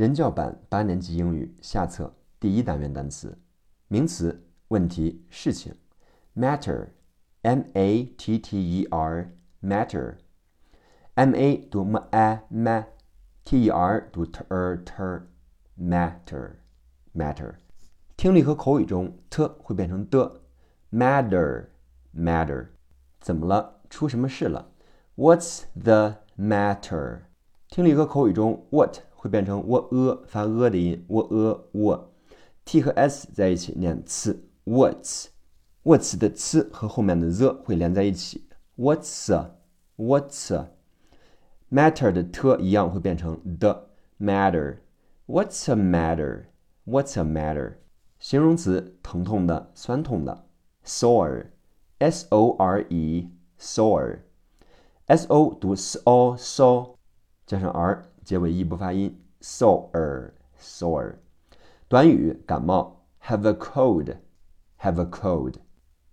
人教版八年级英语下册第一单元单词，名词，问题，事情，matter，m a t t e r，matter，m a 读 m a m，t e r 读 t e t，matter，matter。听力和口语中 t 会变成的，matter，matter。怎么了？出什么事了？What's the matter？听力和口语中，what 会变成 w a 发 a 的音，w a w t 和 s 在一起念次，what's，what's 的次和后面的 the 会连在一起，what's，what's。matter 的 t 一样会变成 the matter，what's a matter？What's a matter？形容词，疼痛的，酸痛的，sore，s o r e，sore，s o 读 s o so。加上 r，结尾 e 不发音，sore，sore。短语感冒，have a cold，have a cold。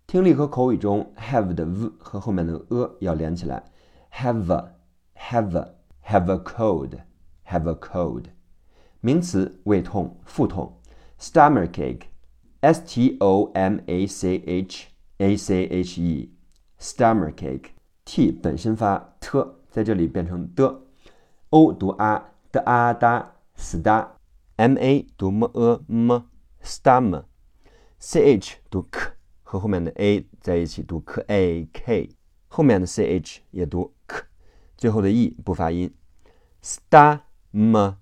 听力和口语中，have 的 v 和后面的 a 要连起来，have a，have a，have a cold，have a cold。名词胃痛、腹痛，stomachache，s t o m a c h a c h e，stomachache，t 本身发 t，在这里变成的。O 读啊的啊哒 sta，m a 读 m a m stom，c h 读 k 和后面的 a 在一起读 k a k，后面的 c h 也读 k，最后的 e 不发音，stomach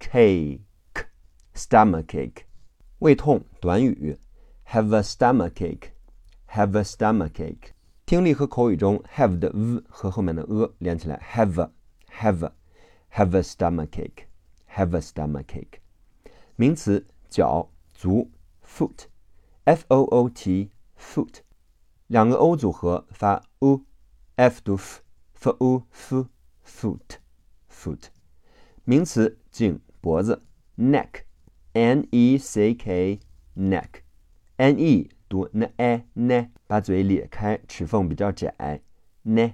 ache，stomachache，胃痛短语，have a stomachache，have a stomachache，听力和口语中 have 的 v 和后面的 a 连起来 have a, have a。Have a stomachache. Have a stomachache. 名词脚、足，foot. F O O T. Foot. 两个 o 组合发 u，f 读 f，f u f foot. Foot. 名词颈、脖子，neck. N E C K. Neck. N E 读 n e n，把嘴咧开，齿缝比较窄。ne.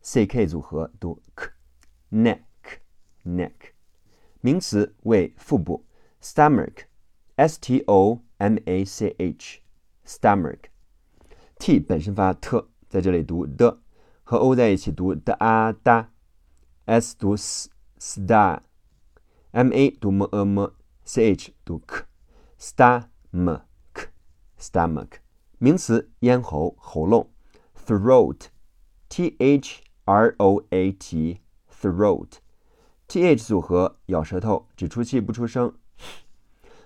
C K 组合读 k. neck. neck，名词为腹部，stomach，s t o m a c h，stomach，t 本身发 t，在这里读的，和 o 在一起读的啊哒，s 读 s，sta，m a 读 m a m，c h 读 k，stomach，stomach，名词咽喉喉咙，throat，t h r o a t，throat。 T h 组合咬舌头，只出气不出声。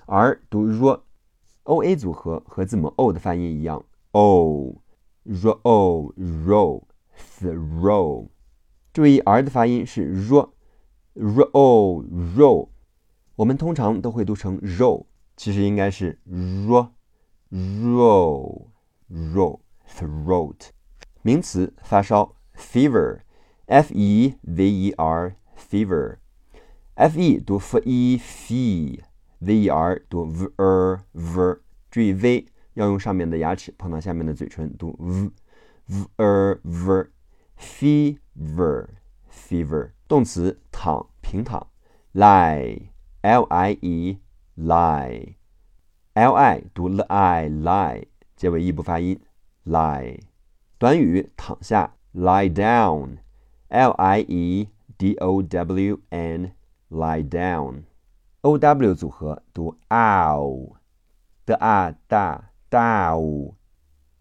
r 读 r，o a 组合和字母 o 的发音一样，o，r o roll throw。注意 r 的发音是 r，r o roll。我们通常都会读成 roll，其实应该是 r r o r o throat。名词发烧，fever，f e v e r。fever，f e 读 f e f，v e r 读 v er v，注意 v 要用上面的牙齿碰到下面的嘴唇读 v v er v，fever fever 动词躺平躺，lie l i e lie，l i 读 l i lie，结尾 e 不发音 lie，短语躺下 lie down l i e。 D o w n lie down o w 组合读 ow 的啊大 dow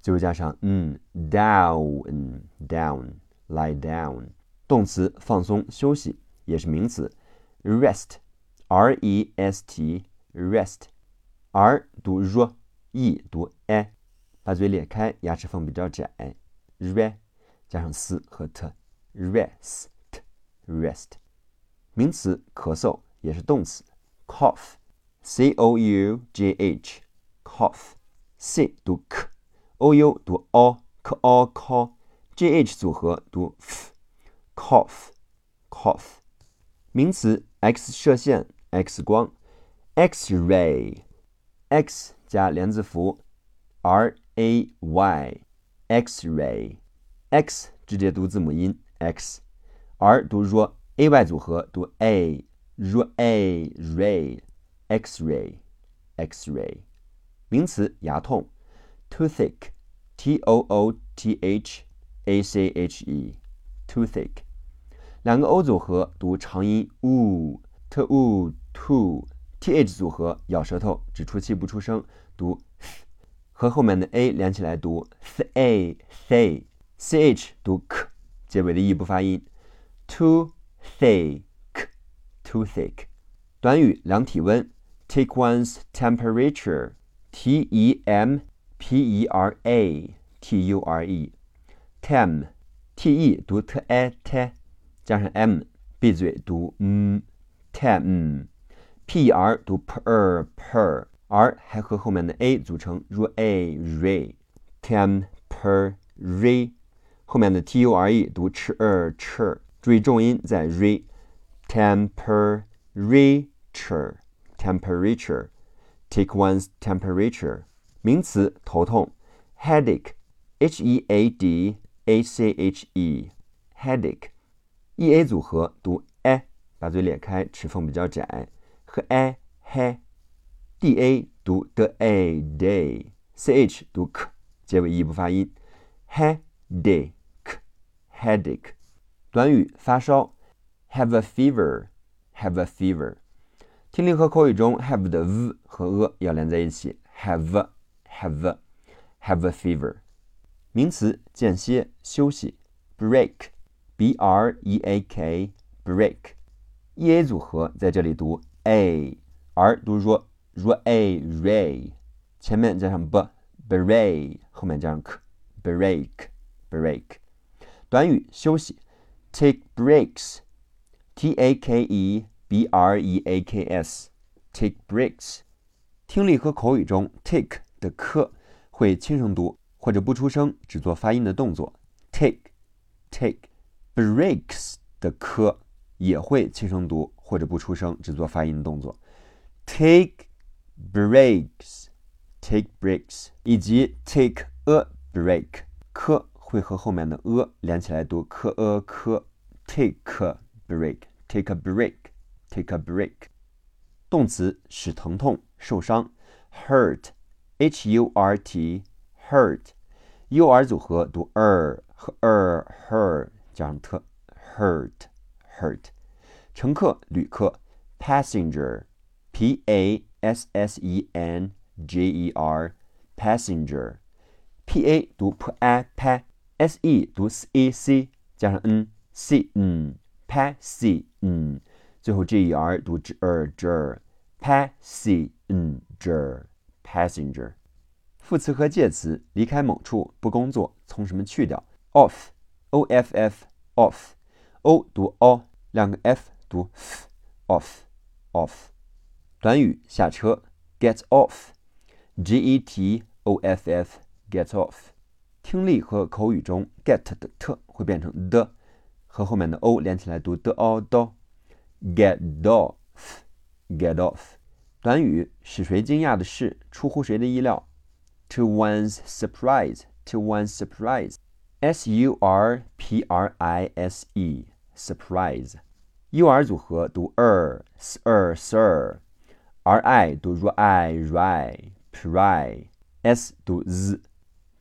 最后加上嗯 down down lie down 动词放松休息也是名词 rest r e s t rest r 读 r e 读 e 把嘴咧开牙齿缝比较窄 re 加上 s 和 t rest rest，名词咳嗽也是动词，cough，c o u g h，cough，c 读 k，o u 读 o，k o k，g h 组合读 f，cough，cough，名词 X 射线 X 光，X-ray，X 加连字符 R A Y，X-ray，X 直接读字母音 X。 而读说 a y 组合读 a 如 a ray x ray x ray。名词牙痛，toothache t o o t h a c h e toothache。两个 o 组合读长音 u t u to th 组合咬舌头只出气不出声，读和后面的 a 连起来读 th a say ch 读 k，结尾的 e 不发音。toothache toothache。短语量体温，take one's temperature t e m p e r a t u r e tem t e 读 t a t 加上 m 闭嘴读嗯 tem p r 读 per per r 还和后面的 a 组成如 a re temperature 后面的 t u r e 读 ch er ch 注意重音在 re temperature temperature take one's temperature 名词头痛 headache h e a d a c h e headache e a 组合读 a，把嘴咧开，齿缝比较窄，和 a he d a 读 d a day c h 读 k，结尾 e 不发音，headache headache 短语发烧，have a fever have a fever 听力和口语中 have 的 v 和 a 要连在一起，have a，have a，have a fever 名词间歇休息，break。b r e a k break e a 组合在这里读 a，r 读若若 a ray，前面加上 b break，后面加上 k break break。短语休息 take breaks t a k e b r e a k s take breaks。听力和口语中 take 的 k 会轻声读或者不出声，只做发音的动作 take take。breaks 的科也会轻声读或者不出声，只做发音的动作。take breaks，take breaks，以及 take a break，科 会和后面的 a 连起来读科 a 科。take a break，take a break，take a break。动词使疼痛、受伤，hurt，h u r t，hurt，u r 组合读 er 和 er her。加上特，hurt hurt，乘客旅客，passenger，p a s s e n g e r passenger，p a 读 p a S E 读 s e c，加上 n c n passenger，最后 g e r 读 er passenger passenger，副词和介词离开某处不工作，从什么去掉，off。o f f off，o 读 o，两个 f 读 f，off，off。短语下车，get off，g e t o f f get off。听力和口语中 get 的 t 会变成的，和后面的 o 连起来读的 o d，get off，get off。短语使谁惊讶的事，出乎谁的意料，to one's surprise，to one's surprise。S U R P R I S E surprise，U R 组合读 er sir sir，R I 读 r i ri pry，S 读 z，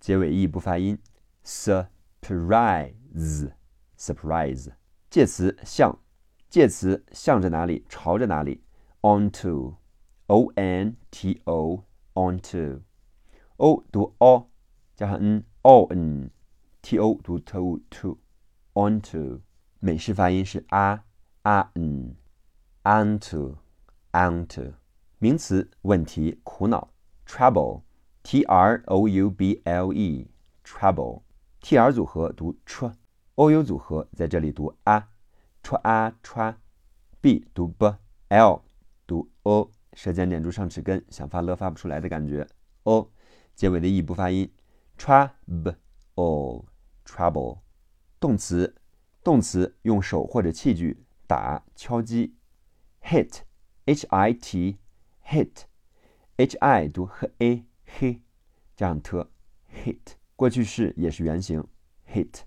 结尾 e 不发音，surprise surprise。介词向，介词向着哪里，朝着哪里，onto O N T O onto，O 读 o 加上 n o n。t o 读 to to onto，美式发音是 a a n onto onto。名词问题苦恼 trouble t r o u b l e trouble t r 组合读 tr o u 组合在这里读 a tr a tr b 读 b l 读 o 舌尖点住上齿根，想发了发不出来的感觉 o 结尾的 e 不发音 trouble trouble，动词，动词用手或者器具打、敲击，hit，h i t，hit，h i 读 h a h，加上 t，hit，过去式也是原形，hit。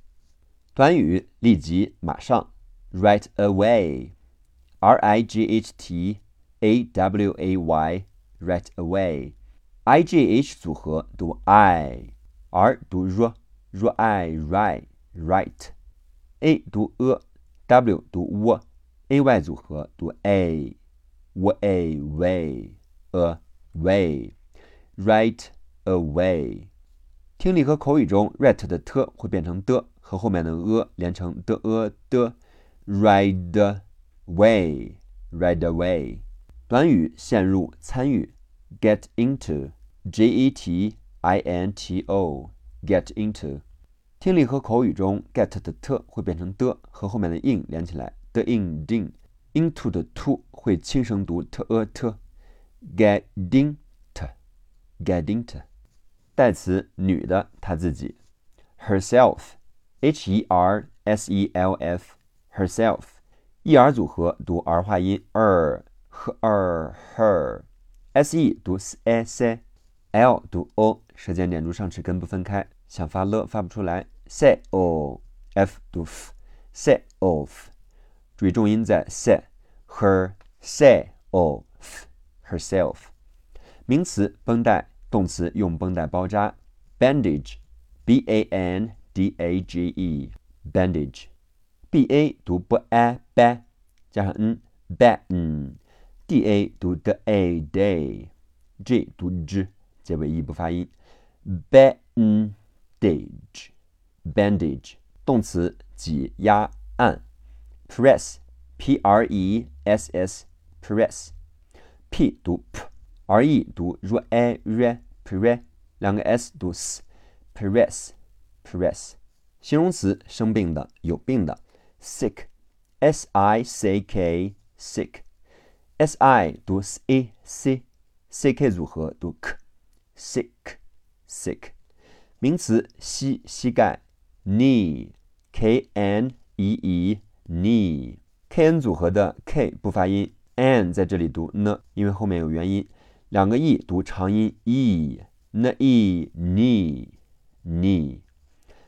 短语立即、马上，right away。r i g h t a w a y right away。i g h 组合读 i，r 读 r，r i right right，a 读 a，w 读 w，a y 组合读 a，w a way a way right away。听力和口语中，right 的 t 会变成的，和后面的 a 连成的 a 的，right away，right away。短语陷入、参与，get into，g e t i n t o，get into。听力和口语中，get 的 t 会变成的，和后面的 in 连起来，d in ding。into 的 to 会轻声读 t a t，get in into。代词女的，她自己，herself，h e r s e l f，herself，e r 组合读儿化音 er 和 er her，s e 读 s e s，l 读 o，舌尖点住上齿根不分开，想发了发不出来，self，f 读 f，self，注意重音在 se，her，self，herself，名词绷带。动词用绷带包扎，bandage，b a n d a g e，bandage，b a 读不 a b，加上 n ban，d a 读 d-a，day，g 读 z，结尾 e 不发音，bandage，bandage，动词挤压按，press，p r e s s，press，p 读 p。R e 读 r a r P、R 两个 s 读 s，press，press。形容词生病的，有病的，sick，s i c k，sick，s i 读 s a c，c k 组合读 k，sick，sick。名词膝膝盖，knee，k n e e，knee，k n 组合的 k 不发音，n 在这里读 n，因为后面有元音。两个 e 读长音 e，n e knee knee。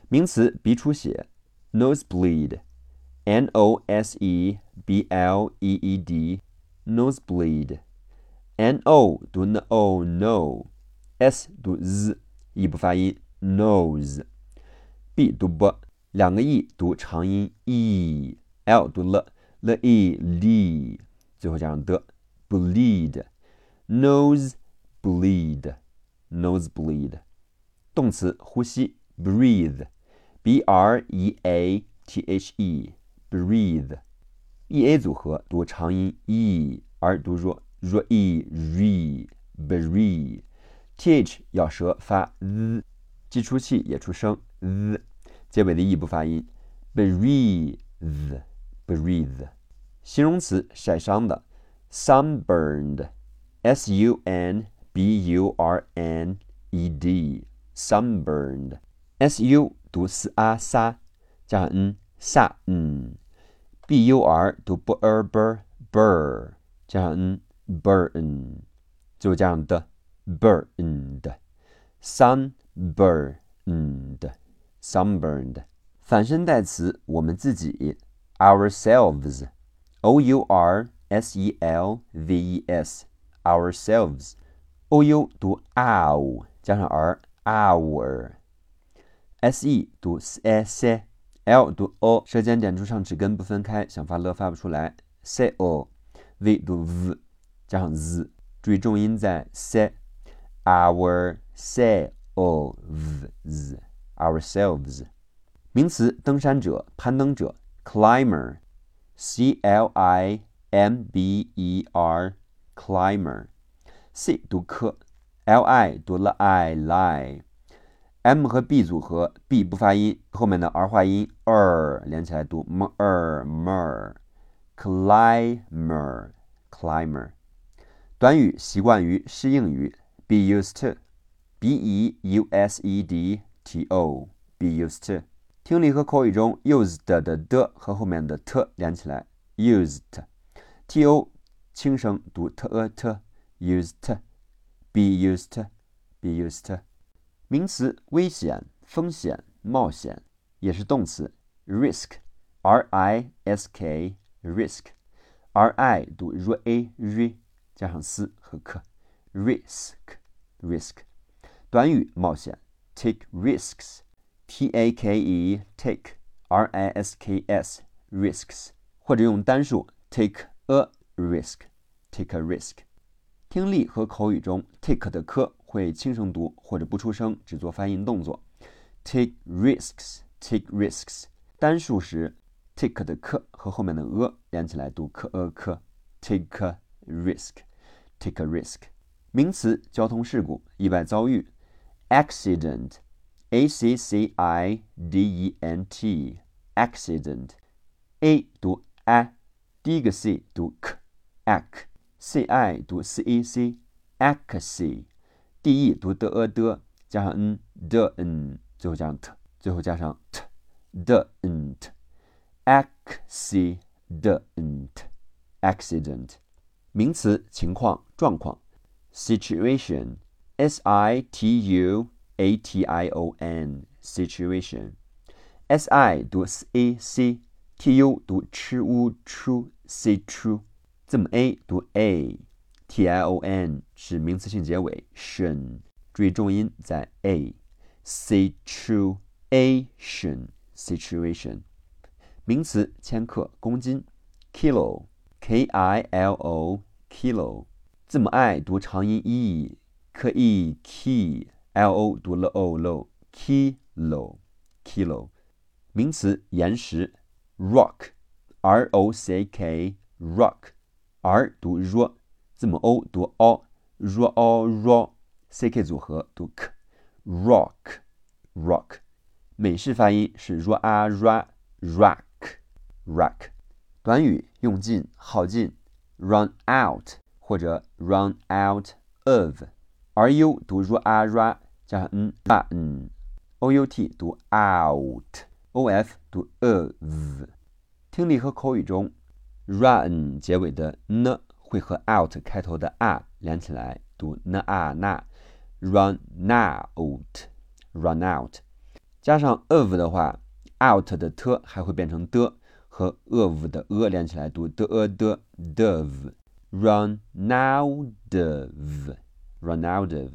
名词鼻出血，nose bleed，n o s e b l e e d nose bleed，n o 读 n o no，s 读 z，e 不发音 nose，b 读 b，两个 e 读长音 e，l 读 l l e l e 最后加上的 bleed。nose bleed, nose bleed，动词呼吸，breathe，b r e a t h e，breathe，e a 组合读长音 e，而读弱弱 e re，breathe，t h 咬舌发 z，既出气也出声 z，结尾的 e 不发音，breathe，breathe，形容词晒伤的，sunburned。 S U N B U R N E D sunburned S U 读 s a 撒，加上 n 撒嗯，B U R 读 b er bur bur，加上 n burn，最后加上的 burned sunburned sunburned 反身代词我们自己 ourselves O U R S E L V E S ourselves, o u 读 ow 加上 r our, s e 读 s l 读 o 舌尖点住上齿根不分开，想发了发不出来 s o v 读 v 加上 z，注意重音在 s our selves ourselves 名词登山者攀登者 climber c l i m b e r Climber，c 读科，l i 读了 i lie，m 和 b 组合，b 不发音，后面的儿化音 er 连起来读 m er mer，climber climber，短语习惯于适应于 be used to，b e u s e d t o be used to，听力和口语中 used 的的和后面的 t 连起来 used，t o 轻声读 t a t，used，be used，be used。名词危险、风险、冒险，也是动词 risk，r i s k，risk。r i 读 r a r，加上 s 和 k，risk，risk。短语冒险，take risks，t a k e take r i s k s risks，或者用单数 take a risk，take a risk。听力和口语中 take 的科会轻声读或者不出声，只做发音动作。take risks，take risks。单数时。take 的 k 和后面的 a 连起来读 k a k take a risk，take a risk。名词交通事故、意外遭遇，accident，a c c i d e n t，accident，a 读 a，第一个 c 读 Ac，ci 读 c e c，ac，d e 读的 a 的，加上 n 的 n，最后加上 t，最后加上 t 的 n t。accident accident 名词情况状况 situation s i t u a t i o n situation s i 读 s a c t u 读 ch u ch c ch 字母 a 读 a t i o n 是名词性结尾 tion 注意重音在 a situation situation 名词千克公斤，kilo，k i l o，kilo。字母 i 读长音 e，k e k，l o 读 l o lo，kilo，kilo。名词岩石，rock，r-o-c-k，rock k，rock，r 读 r，字母 o 读 o，r o r，c k 组合读 k，rock，rock。美式发音是 r a r rock rock，短语用尽、耗尽，run out 或者 run out of。R U 读 r a r，加上 n a n，O U T 读 out，O F 读 of。听力和口语中，run 结尾的 n 会和 out 开头的 r 连起来读 n a n，run out，run out。加上 of 的话，out 的 t 还会变成的。和 of 的 a 连起来读 d a 的 dove，run now dove，run out of。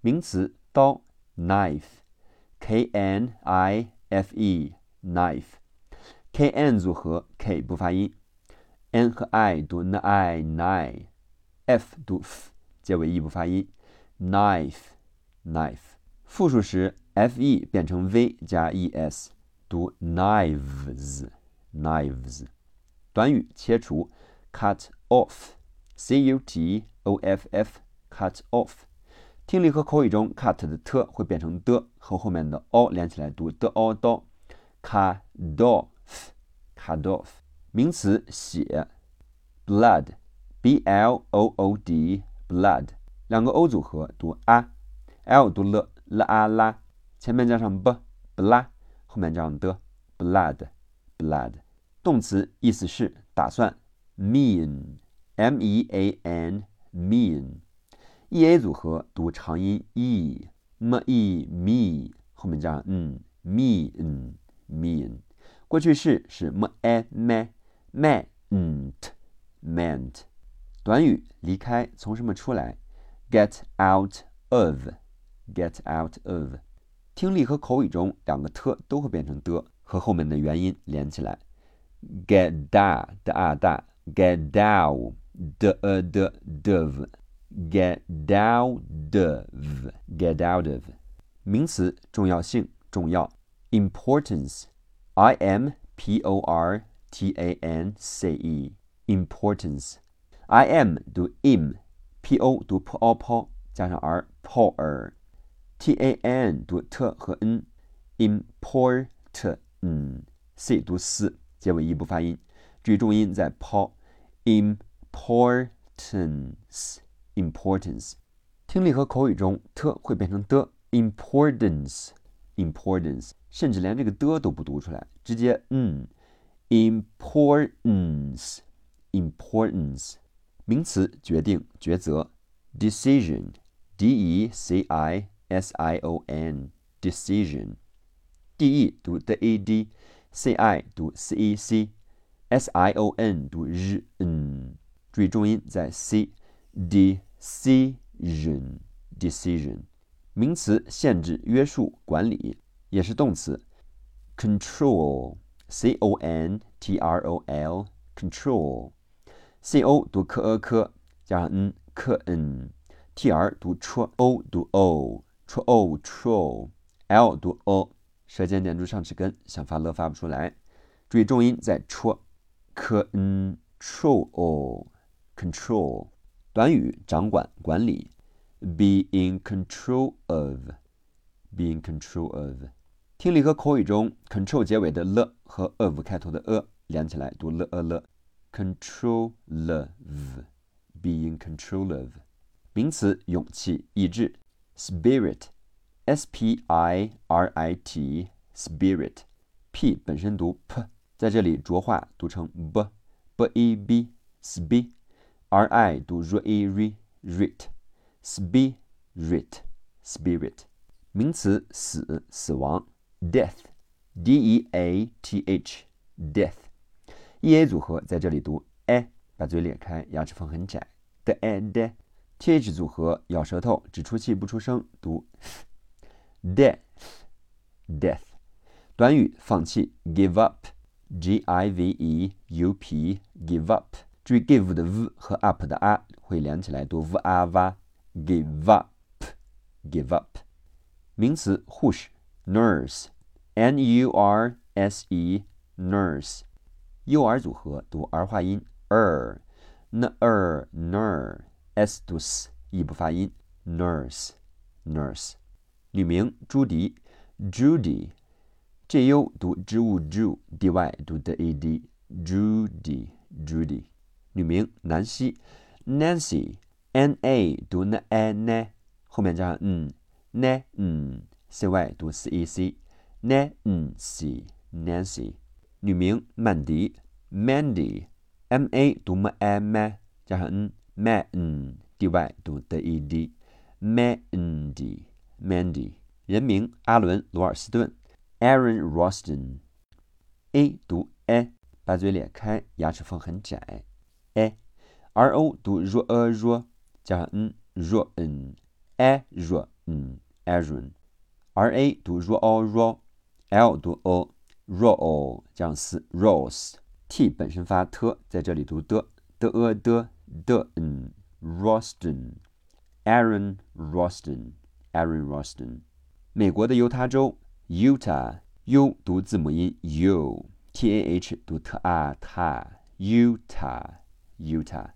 名词刀 knife，k n i f e，knife，k n 组合 k 不发音，n 和 i 读 n i nine，f 读 f 结尾 e 不发音，knife，knife。复数时 f e 变成 v 加 e s，读 knives。knives，短语切除，cut off，c u t o f f，cut off。听力和口语中，cut 的 t 会变成的，和后面的 o 连起来读 d o 刀，cut off，cut off。名词血，blood，b l o o d，blood。两个 o 组合读 a，l 读 l，l a 拉，前面加上 b，bla，，后面加上的，blood。blood，动词意思是打算，mean，m e a n，mean，e a 组合读长音 e，m e me，后面加上 n，mean，mean，过去式是 m a ment，ment，短语离开，从什么出来，get out of，get out of，听力和口语中两个 t 都会变成的。和后面的元音连起来，get da 的啊大，get down 的 a 的 dove，get down of，get out of，名词重要性重要，importance，i m p o r t a n c e，importance，i m 读 im，p o 读 p o p 加上 r p r t a n 读 t 和 n，import。嗯，c 读 s，结尾一不发音，注意重音在 p，importance，importance。听力和口语中，t 会变成的，importance，importance，甚至连这个的都不读出来，直接嗯 ，importance，importance。名词决定、抉择，decision，d e c i s i o n，decision。d e 读 d e d，c i 读 c e c， s i o n 读日嗯，注意重音在 c，decision，decision。名词限制、约束、管理，也是动词 C O N T R O L control。C O 读科呃科，加上 n 科 n，t r 读 tr，o 读 o，tr，o，tr，l 读 o，舌尖点住上齿根，想发了发不出来，注意重音在 tr。control，control，短语掌管、管理，be in control of，be in control of。听力和口语中，control 结尾的了和 of 开头的 a 连起来读了 a 了，control of b e i n g control of。名词勇气、意志，spirit，s p i r i t，spirit，p 本身读 p。在这里浊化读成 b b e b sp，r i 读 r e r rit，spirit spirit。名词死死亡 death d e a t h death。e a 组合在这里读 a，把嘴咧开，牙齿缝很窄的 a d。t h 组合咬舌头，只出气不出声，读 death death。短语放弃 give up。G I V E U P give up，注意 give 的 v 和 up 的 a 会连起来读 v a v give up give up。名词护士 Nurse n u r s e nurse u r 组合读儿化音 er n er ner s 读 s 异不发音 nurse nurse。女名朱迪 Judy。J U 读植物 Ju，D Y 读 d a d Judy, Judy。女名南希，Nancy，N A 读 N A N，后面加上嗯，N 嗯，C Y 读 C E C，Nancy，Nancy。女名曼迪，Mandy，M A 读 M A M，加上 n m a n，D Y 读 d e D，Mandy，Mandy。人名阿伦罗尔斯顿。Aaron Roston，A 读 a，把嘴咧开，牙齿缝很窄。a，r o 读 ro a ro，加上 N R N A R N Aaron, Aaron r a 读 r o r o l 读 o ro o，加上 s rose，t 本身发 t，在这里读的 d e d d n，Roston，Aaron Roston，Aaron Roston，美国的犹他州。Utah，U 读字母音 U，T A H 读 t a t a Utah，Utah。